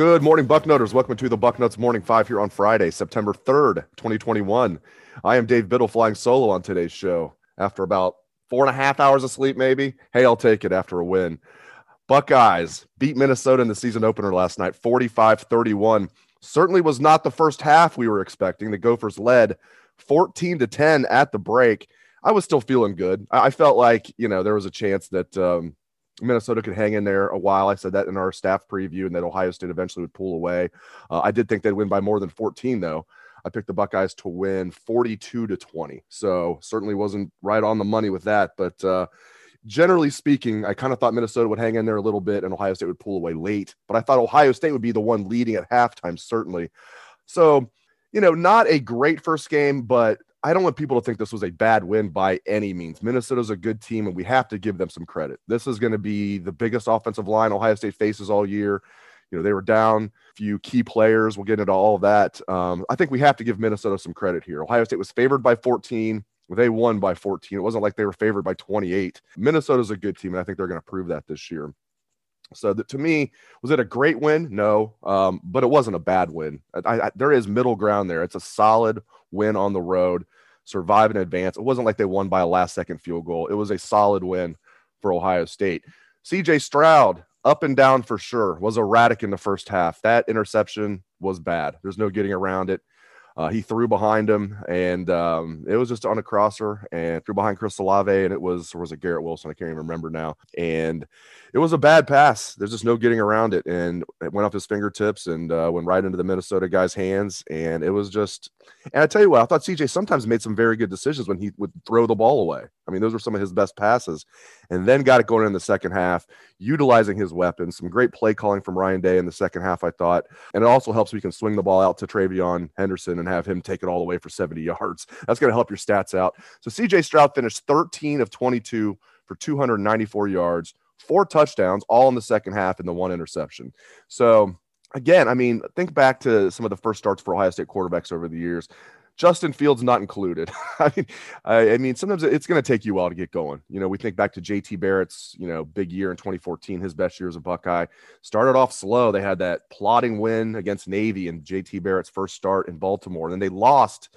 Good morning, Bucknoters. Welcome to the Bucknuts Morning Five here on Friday, September 3rd, 2021. I am Dave Biddle flying solo on today's show after about four and a half hours of sleep, maybe. Hey, I'll take it after a win. Buckeyes beat Minnesota in the season opener last night, 45 31. Certainly was not the first half we were expecting. The Gophers led 14 to 10 at the break. I was still feeling good. I I felt like, you know, there was a chance that um, Minnesota could hang in there a while. I said that in our staff preview, and that Ohio State eventually would pull away. Uh, I did think they'd win by more than 14, though. I picked the Buckeyes to win 42 to 20. So certainly wasn't right on the money with that. But uh, generally speaking, I kind of thought Minnesota would hang in there a little bit and Ohio State would pull away late. But I thought Ohio State would be the one leading at halftime, certainly. So, you know, not a great first game, but I don't want people to think this was a bad win by any means. Minnesota's a good team, and we have to give them some credit. This is going to be the biggest offensive line Ohio State faces all year. You know, they were down a few key players. We'll get into all of that. Um, I think we have to give Minnesota some credit here. Ohio State was favored by 14. They won by 14. It wasn't like they were favored by 28. Minnesota's a good team, and I think they're going to prove that this year. So to me, was it a great win? No, um, but it wasn't a bad win. I, I, there is middle ground there. It's a solid win on the road, survive and advance. It wasn't like they won by a last second field goal. It was a solid win for Ohio State. CJ Stroud, up and down for sure, was erratic in the first half. That interception was bad. There's no getting around it. Uh, he threw behind him, and um, it was just on a crosser and threw behind Chris Olave, and it was or was it Garrett Wilson? I can't even remember now. And it was a bad pass. There's just no getting around it, and it went off his fingertips and uh, went right into the Minnesota guy's hands. And it was just. And I tell you what, I thought CJ sometimes made some very good decisions when he would throw the ball away. I mean, those were some of his best passes, and then got it going in the second half, utilizing his weapons. Some great play calling from Ryan Day in the second half, I thought, and it also helps we can swing the ball out to TreVeyon Henderson and have him take it all the way for 70 yards. That's going to help your stats out. So CJ Stroud finished 13 of 22 for 294 yards, four touchdowns, all in the second half, and the one interception. So again, I mean, think back to some of the first starts for Ohio State quarterbacks over the years. Justin Fields not included. I mean, I, I mean, sometimes it's going to take you a while to get going. You know, we think back to JT Barrett's, you know, big year in 2014, his best year as a Buckeye. Started off slow. They had that plodding win against Navy and JT Barrett's first start in Baltimore. And then they lost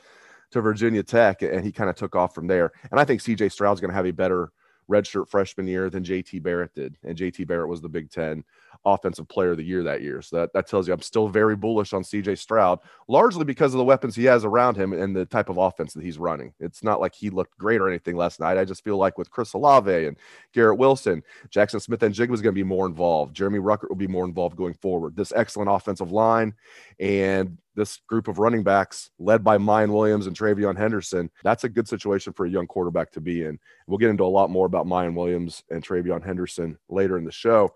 to Virginia Tech, and he kind of took off from there. And I think CJ Stroud's going to have a better redshirt freshman year than JT Barrett did. And JT Barrett was the Big Ten offensive player of the year that year. So that, that tells you I'm still very bullish on CJ Stroud, largely because of the weapons he has around him and the type of offense that he's running. It's not like he looked great or anything last night. I just feel like with Chris Olave and Garrett Wilson, Jaxon Smith-Njigba was going to be more involved. Jeremy Ruckert will be more involved going forward. This excellent offensive line and this group of running backs led by Miyan Williams and TreVeyon Henderson, that's a good situation for a young quarterback to be in. We'll get into a lot more about Miyan Williams and TreVeyon Henderson later in the show.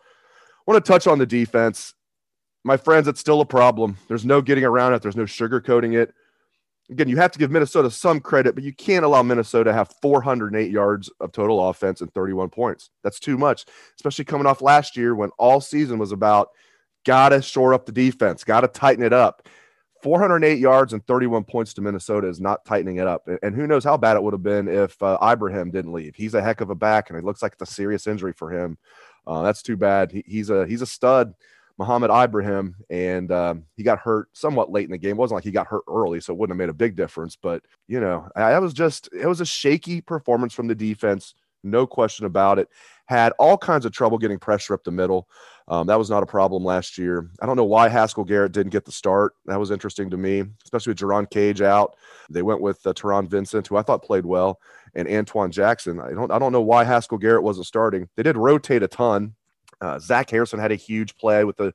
I want to touch on the defense. My friends, it's still a problem. There's no getting around it. There's no sugarcoating it. Again, you have to give Minnesota some credit, but you can't allow Minnesota to have 408 yards of total offense and 31 points. That's too much, especially coming off last year when all season was about got to shore up the defense, got to tighten it up. 408 yards and 31 points to Minnesota is not tightening it up. And who knows how bad it would have been if uh, Ibrahim didn't leave. He's a heck of a back, and it looks like it's a serious injury for him. Uh, that's too bad. He, he's a he's a stud, Mohamed Ibrahim, and um, he got hurt somewhat late in the game. It wasn't like he got hurt early, so it wouldn't have made a big difference. But you know, I was just it was a shaky performance from the defense no question about it. Had all kinds of trouble getting pressure up the middle. Um, that was not a problem last year. I don't know why Haskell Garrett didn't get the start. That was interesting to me, especially with Jerron Cage out. They went with uh, Taron Vincent, who I thought played well, and Antwuan Jackson. I don't I don't know why Haskell Garrett wasn't starting. They did rotate a ton. Uh, Zach Harrison had a huge play with the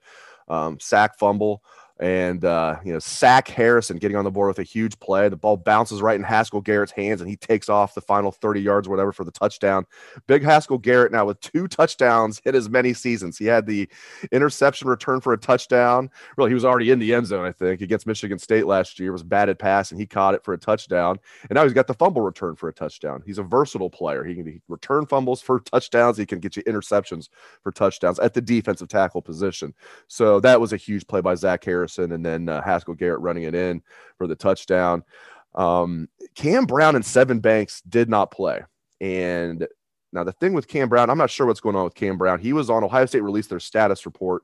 um, sack fumble. And, uh, you know, Sack Harrison getting on the board with a huge play. The ball bounces right in Haskell Garrett's hands and he takes off the final 30 yards, whatever, for the touchdown. Big Haskell Garrett now with two touchdowns hit as many seasons. He had the interception return for a touchdown. Really, he was already in the end zone, I think, against Michigan State last year. It was batted pass and he caught it for a touchdown. And now he's got the fumble return for a touchdown. He's a versatile player. He can return fumbles for touchdowns. He can get you interceptions for touchdowns at the defensive tackle position. So that was a huge play by Zach Harrison and then uh, Haskell Garrett running it in for the touchdown. Um, Cam Brown and Sevyn Banks did not play. And now the thing with Cam Brown, I'm not sure what's going on with Cam Brown. He was on Ohio State released their status report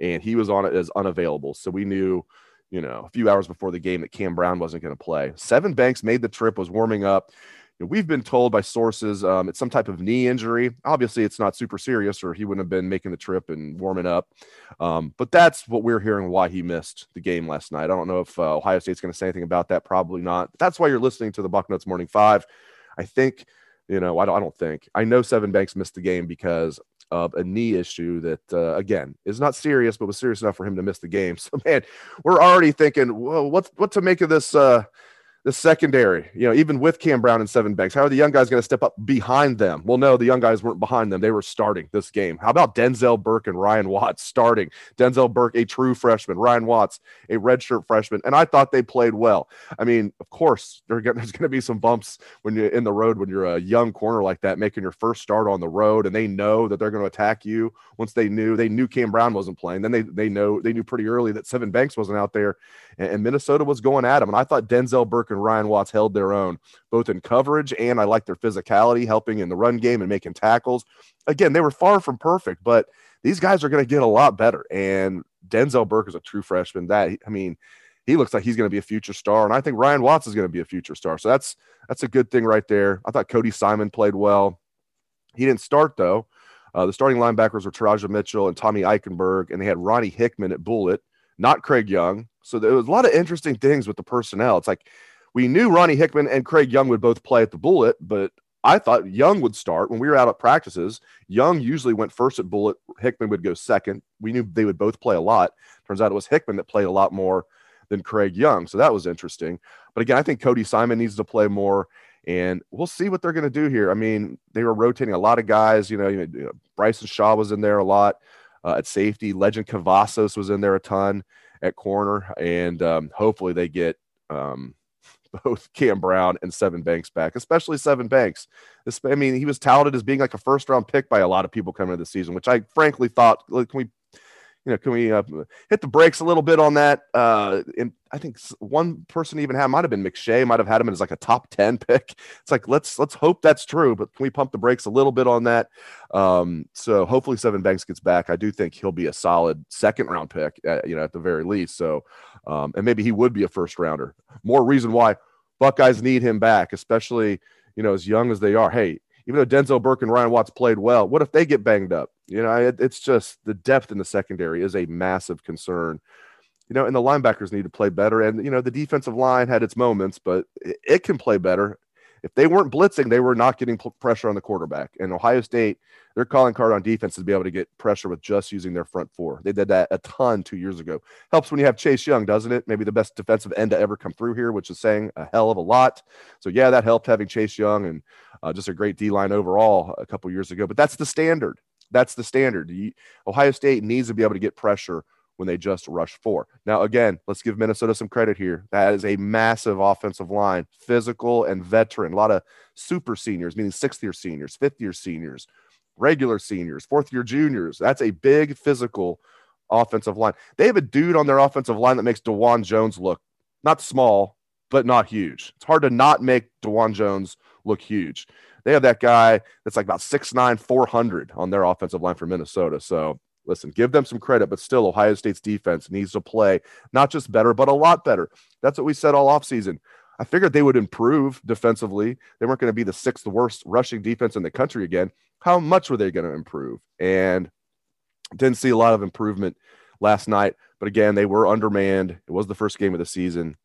and he was on it as unavailable. So we knew, you know, a few hours before the game that Cam Brown wasn't going to play. Sevyn Banks made the trip, was warming up we've been told by sources um, it's some type of knee injury. Obviously, it's not super serious, or he wouldn't have been making the trip and warming up. Um, but that's what we're hearing why he missed the game last night. I don't know if uh, Ohio State's going to say anything about that. Probably not. That's why you're listening to the Bucknuts Morning Five. I think, you know, I don't, I don't think. I know Sevyn Banks missed the game because of a knee issue that, uh, again, is not serious, but was serious enough for him to miss the game. So, man, we're already thinking, well, what, what to make of this. Uh, the secondary, you know, even with Cam Brown and Sevyn Banks, how are the young guys going to step up behind them? Well, no, the young guys weren't behind them. They were starting this game. How about Denzel Burke and Ryan Watts starting? Denzel Burke, a true freshman, Ryan Watts, a redshirt freshman. And I thought they played well. I mean, of course, there's going to be some bumps when you're in the road when you're a young corner like that, making your first start on the road, and they know that they're going to attack you. Once they knew, they knew Cam Brown wasn't playing. Then they they know they knew pretty early that Sevyn Banks wasn't out there, and, and Minnesota was going at him. And I thought Denzel Burke and and Ryan Watts held their own, both in coverage and I like their physicality, helping in the run game and making tackles. Again, they were far from perfect, but these guys are going to get a lot better. And Denzel Burke is a true freshman. That I mean, he looks like he's going to be a future star, and I think Ryan Watts is going to be a future star. So that's that's a good thing right there. I thought Cody Simon played well. He didn't start though. Uh, the starting linebackers were Teradja Mitchell and Tommy Eichenberg, and they had Ronnie Hickman at Bullet, not Craig Young. So there was a lot of interesting things with the personnel. It's like we knew Ronnie Hickman and Craig Young would both play at the Bullet, but I thought Young would start when we were out at practices. Young usually went first at Bullet. Hickman would go second. We knew they would both play a lot. Turns out it was Hickman that played a lot more than Craig Young. So that was interesting. But again, I think Cody Simon needs to play more. And we'll see what they're going to do here. I mean, they were rotating a lot of guys. You know, you know Bryson Shaw was in there a lot uh, at safety. Lejond Cavazos was in there a ton at corner. And um, hopefully they get um, both Cam Brown and Sevyn Banks back, especially Sevyn Banks. This, I mean, he was touted as being like a first round pick by a lot of people coming into the season, which I frankly thought, like, can we, you know, can we uh, hit the brakes a little bit on that? Uh, and I think one person even had might have been McShay, might have had him as like a top ten pick. It's like let's let's hope that's true, but can we pump the brakes a little bit on that? Um, so hopefully Sevyn Banks gets back. I do think he'll be a solid second round pick, at, you know, at the very least. So, um, and maybe he would be a first rounder. More reason why Buckeyes need him back, especially you know as young as they are. Hey, even though Denzel Burke and Ryan Watts played well, what if they get banged up? You know, it, it's just the depth in the secondary is a massive concern. You know, and the linebackers need to play better. And you know, the defensive line had its moments, but it, it can play better if they weren't blitzing, they were not getting pressure on the quarterback. And Ohio State, their calling card on defense is to be able to get pressure with just using their front four. They did that a ton two years ago. Helps when you have Chase Young, doesn't it? Maybe the best defensive end to ever come through here, which is saying a hell of a lot. So yeah, that helped having Chase Young and uh, just a great D line overall a couple years ago. But that's the standard. That's the standard. Ohio State needs to be able to get pressure when they just rush four. Now, again, let's give Minnesota some credit here. That is a massive offensive line, physical and veteran. A lot of super seniors, meaning sixth year seniors, fifth year seniors, regular seniors, fourth year juniors. That's a big physical offensive line. They have a dude on their offensive line that makes Dawand Jones look not small, but not huge. It's hard to not make Dawand Jones look huge. They have that guy that's like about 6'9, 400 on their offensive line for Minnesota. So listen, give them some credit, but still, Ohio State's defense needs to play not just better, but a lot better. That's what we said all offseason. I figured they would improve defensively. They weren't going to be the sixth worst rushing defense in the country again. How much were they going to improve? And didn't see a lot of improvement last night. But again, they were undermanned. It was the first game of the season.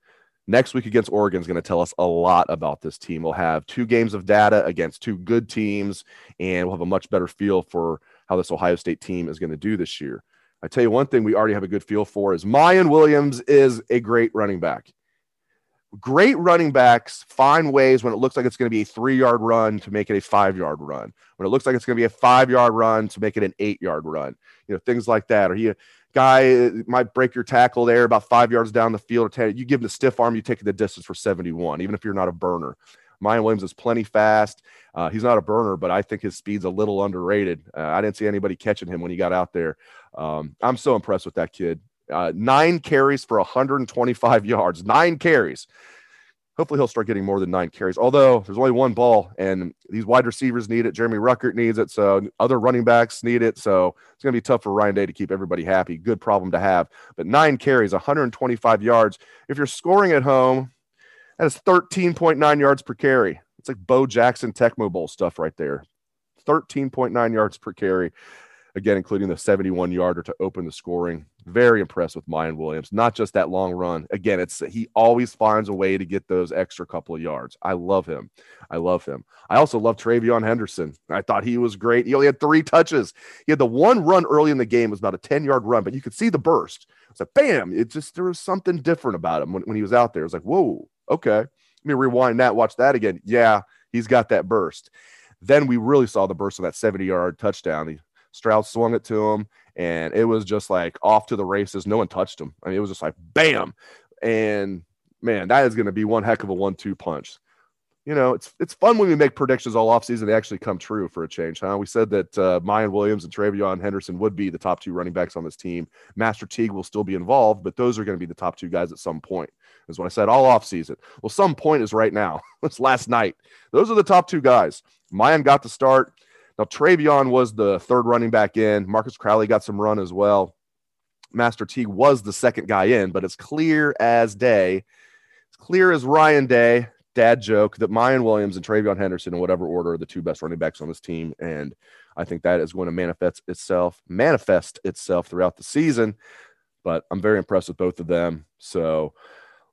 Next week against Oregon is going to tell us a lot about this team. We'll have two games of data against two good teams, and we'll have a much better feel for how this Ohio State team is going to do this year. I tell you one thing we already have a good feel for is Miyan Williams is a great running back. Great running backs find ways when it looks like it's going to be a three yard run to make it a five yard run. When it looks like it's going to be a five yard run to make it an eight yard run. You know, things like that. Or he guy uh, might break your tackle there about five yards down the field. Or 10, you give him the stiff arm, you take the distance for 71, even if you're not a burner. Miyan Williams is plenty fast. Uh, he's not a burner, but I think his speed's a little underrated. Uh, I didn't see anybody catching him when he got out there. Um, I'm so impressed with that kid. Uh, nine carries for 125 yards. Nine carries. Hopefully, he'll start getting more than nine carries. Although there's only one ball, and these wide receivers need it. Jeremy Ruckert needs it. So other running backs need it. So it's going to be tough for Ryan Day to keep everybody happy. Good problem to have. But nine carries, 125 yards. If you're scoring at home, that is 13.9 yards per carry. It's like Bo Jackson Tecmo Bowl stuff right there. 13.9 yards per carry again, including the 71 yarder to open the scoring. Very impressed with Miyan Williams. Not just that long run. Again, it's he always finds a way to get those extra couple of yards. I love him. I love him. I also love TreVeyon Henderson. I thought he was great. He only had three touches. He had the one run early in the game, it was about a 10 yard run, but you could see the burst. It's like, bam, it just there was something different about him when, when he was out there. It was like, whoa, okay. Let me rewind that, watch that again. Yeah, he's got that burst. Then we really saw the burst of that 70 yard touchdown. He Stroud swung it to him, and it was just like off to the races. No one touched him. I mean, it was just like bam. And man, that is going to be one heck of a one-two punch. You know, it's it's fun when we make predictions all offseason. They actually come true for a change, huh? We said that uh, Miyan Williams and TreVeyon Henderson would be the top two running backs on this team. Master Teague will still be involved, but those are going to be the top two guys at some point. Is what I said all offseason. Well, some point is right now. it's last night. Those are the top two guys. Miyan got the start. Now, TreVeyon was the third running back in. Marcus Crowley got some run as well. Master T was the second guy in, but it's clear as day, it's clear as Ryan Day, dad joke, that Miyan Williams and TreVeyon Henderson, in whatever order, are the two best running backs on this team. And I think that is going to manifest itself, manifest itself throughout the season. But I'm very impressed with both of them. So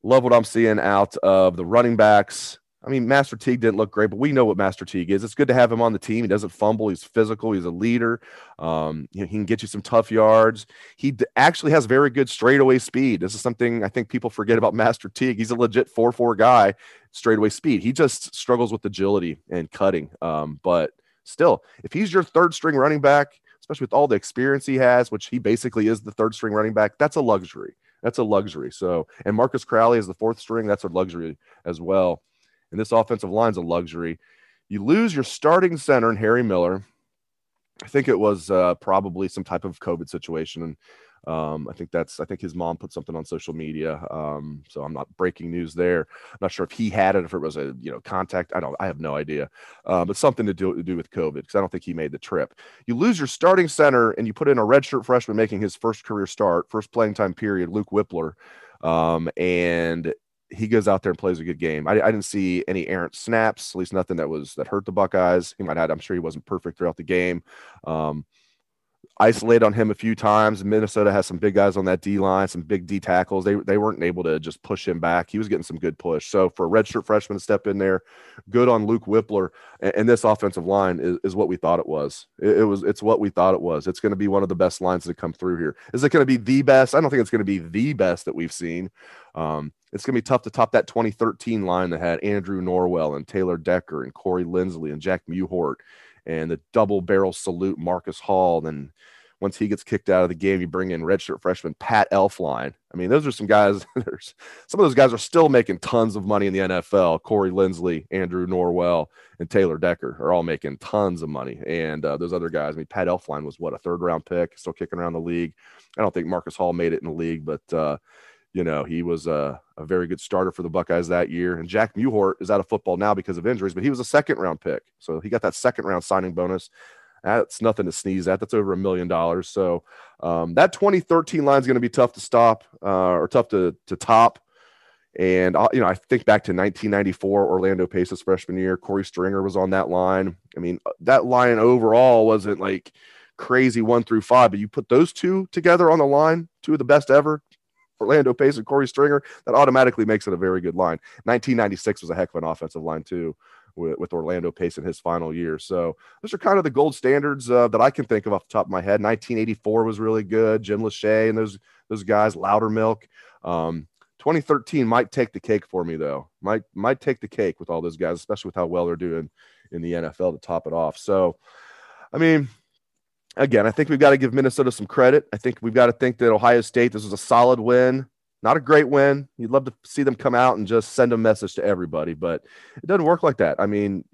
love what I'm seeing out of the running backs. I mean, Master Teague didn't look great, but we know what Master Teague is. It's good to have him on the team. He doesn't fumble. He's physical. He's a leader. Um, he can get you some tough yards. He d- actually has very good straightaway speed. This is something I think people forget about Master Teague. He's a legit 4 4 guy, straightaway speed. He just struggles with agility and cutting. Um, but still, if he's your third string running back, especially with all the experience he has, which he basically is the third string running back, that's a luxury. That's a luxury. So, and Marcus Crowley is the fourth string. That's a luxury as well and this offensive line's a luxury. You lose your starting center in Harry Miller. I think it was uh, probably some type of COVID situation, and um, I think that's I think his mom put something on social media. Um, so I'm not breaking news there. I'm not sure if he had it, if it was a you know contact. I don't. I have no idea. Uh, but something to do to do with COVID because I don't think he made the trip. You lose your starting center and you put in a redshirt freshman making his first career start, first playing time period, Luke Wypler. Um, and he goes out there and plays a good game. I, I, didn't see any errant snaps, at least nothing that was that hurt the Buckeyes. He might have. I'm sure he wasn't perfect throughout the game. Um, isolated on him a few times. Minnesota has some big guys on that D line, some big D tackles. They they weren't able to just push him back. He was getting some good push. So for a redshirt freshman to step in there, good on Luke Wypler. And, and this offensive line is, is what we thought it was. It, it was it's what we thought it was. It's going to be one of the best lines that come through here. Is it going to be the best? I don't think it's going to be the best that we've seen. Um, it's going to be tough to top that 2013 line that had Andrew Norwell and Taylor Decker and Corey Linsley and Jack Mewhort and the double barrel salute Marcus Hall. And once he gets kicked out of the game, you bring in redshirt freshman Pat Elflein. I mean, those are some guys. There's some of those guys are still making tons of money in the NFL. Corey Linsley, Andrew Norwell, and Taylor Decker are all making tons of money. And uh, those other guys, I mean, Pat Elflein was what a third round pick, still kicking around the league. I don't think Marcus Hall made it in the league, but uh, you know, he was a, a, very good starter for the Buckeyes that year. And Jack Mewhort is out of football now because of injuries, but he was a second round pick. So he got that second round signing bonus. That's nothing to sneeze at. That's over a million dollars. So um, that 2013 line is going to be tough to stop uh, or tough to, to top. And uh, you know, I think back to 1994, Orlando Pace's freshman year. Korey Stringer was on that line. I mean, uh, that line overall wasn't like crazy one through five, but you put those two together on the line, two of the best ever, Orlando Pace and Korey Stringer, that automatically makes it a very good line. 1996 was a heck of an offensive line too, with, with Orlando Pace in his final year. So those are kind of the gold standards uh, that I can think of off the top of my head. 1984 was really good. Jim Lachey and those those guys, Lowdermilk. Um, 2013 might take the cake for me though. Might might take the cake with all those guys, especially with how well they're doing in the NFL to top it off. So, I mean, again, I think we've got to give Minnesota some credit. I think we've got to think that Ohio State, this was a solid win, not a great win. You'd love to see them come out and just send a message to everybody, but it doesn't work like that. I mean,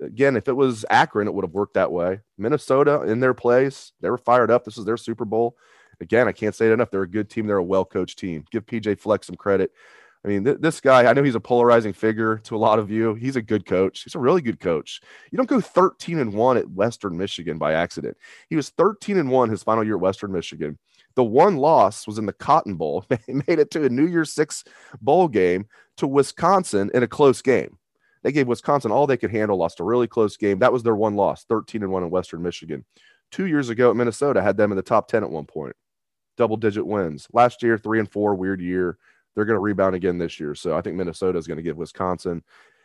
again, if it was Akron, it would have worked that way. Minnesota in their place, they were fired up. This is their Super Bowl. Again, I can't say it enough. They're a good team. They're a well coached team. Give PJ Fleck some credit. I mean, th- this guy, I know he's a polarizing figure to a lot of you. He's a good coach. He's a really good coach. You don't go 13 and 1 at Western Michigan by accident. He was 13 and 1 his final year at Western Michigan. The one loss was in the Cotton Bowl. He made it to a New Year's Six bowl game to Wisconsin in a close game. They gave Wisconsin all they could handle, lost a really close game. That was their one loss, 13 and 1 in Western Michigan. Two years ago at Minnesota, had them in the top 10 at one point, double digit wins. Last year, three and four, weird year they're going to rebound again this year. So I think Minnesota is going to give Wisconsin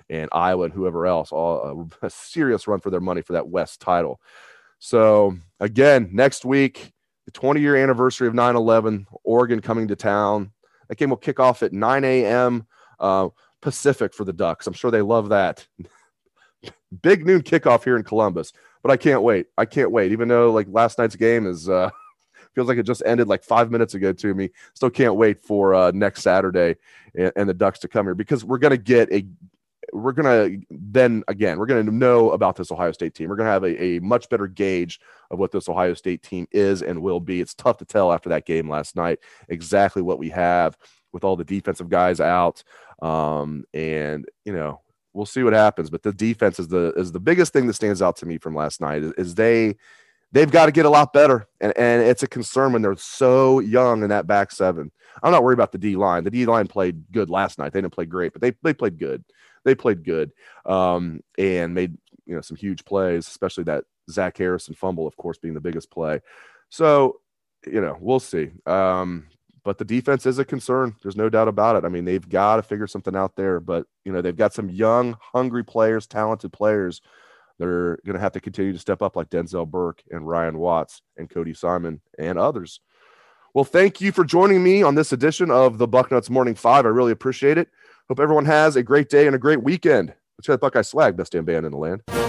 and Iowa and whoever else all a, a serious run for their money for that West title. So again, next week, the 20 year anniversary of 9 11, Oregon coming to town. That game will kick off at 9 a.m. Uh, Pacific for the Ducks. I'm sure they love that. Big noon kickoff here in Columbus, but I can't wait. I can't wait. Even though like last night's game is uh, feels like it just ended like five minutes ago to me. Still can't wait for uh, next Saturday and, and the Ducks to come here because we're going to get a we're going to then again we're going to know about this ohio state team. We're going to have a, a, much better gauge of what this ohio state team is and will be. It's tough to tell after that game last night exactly what we have with all the defensive guys out um, and you know we'll see what happens. But the defense is the is the biggest thing that stands out to me from last night is, is they they've got to get a lot better. And, and it's a concern when they're so young in that back seven. I'm not worried about the D line. The D line played good last night. They didn't play great, but they, they played good. They played good um, and made you know some huge plays, especially that Zach Harrison fumble, of course, being the biggest play. So, you know, we'll see. Um, but the defense is a concern. There's no doubt about it. I mean, they've got to figure something out there. But you know, they've got some young, hungry players, talented players they're going to have to continue to step up like Denzel Burke and Ryan Watts and Cody Simon and others. Well, thank you for joining me on this edition of the Bucknuts Morning Five. I really appreciate it. Hope everyone has a great day and a great weekend. Let's get Buckeye swag, best damn band in the land.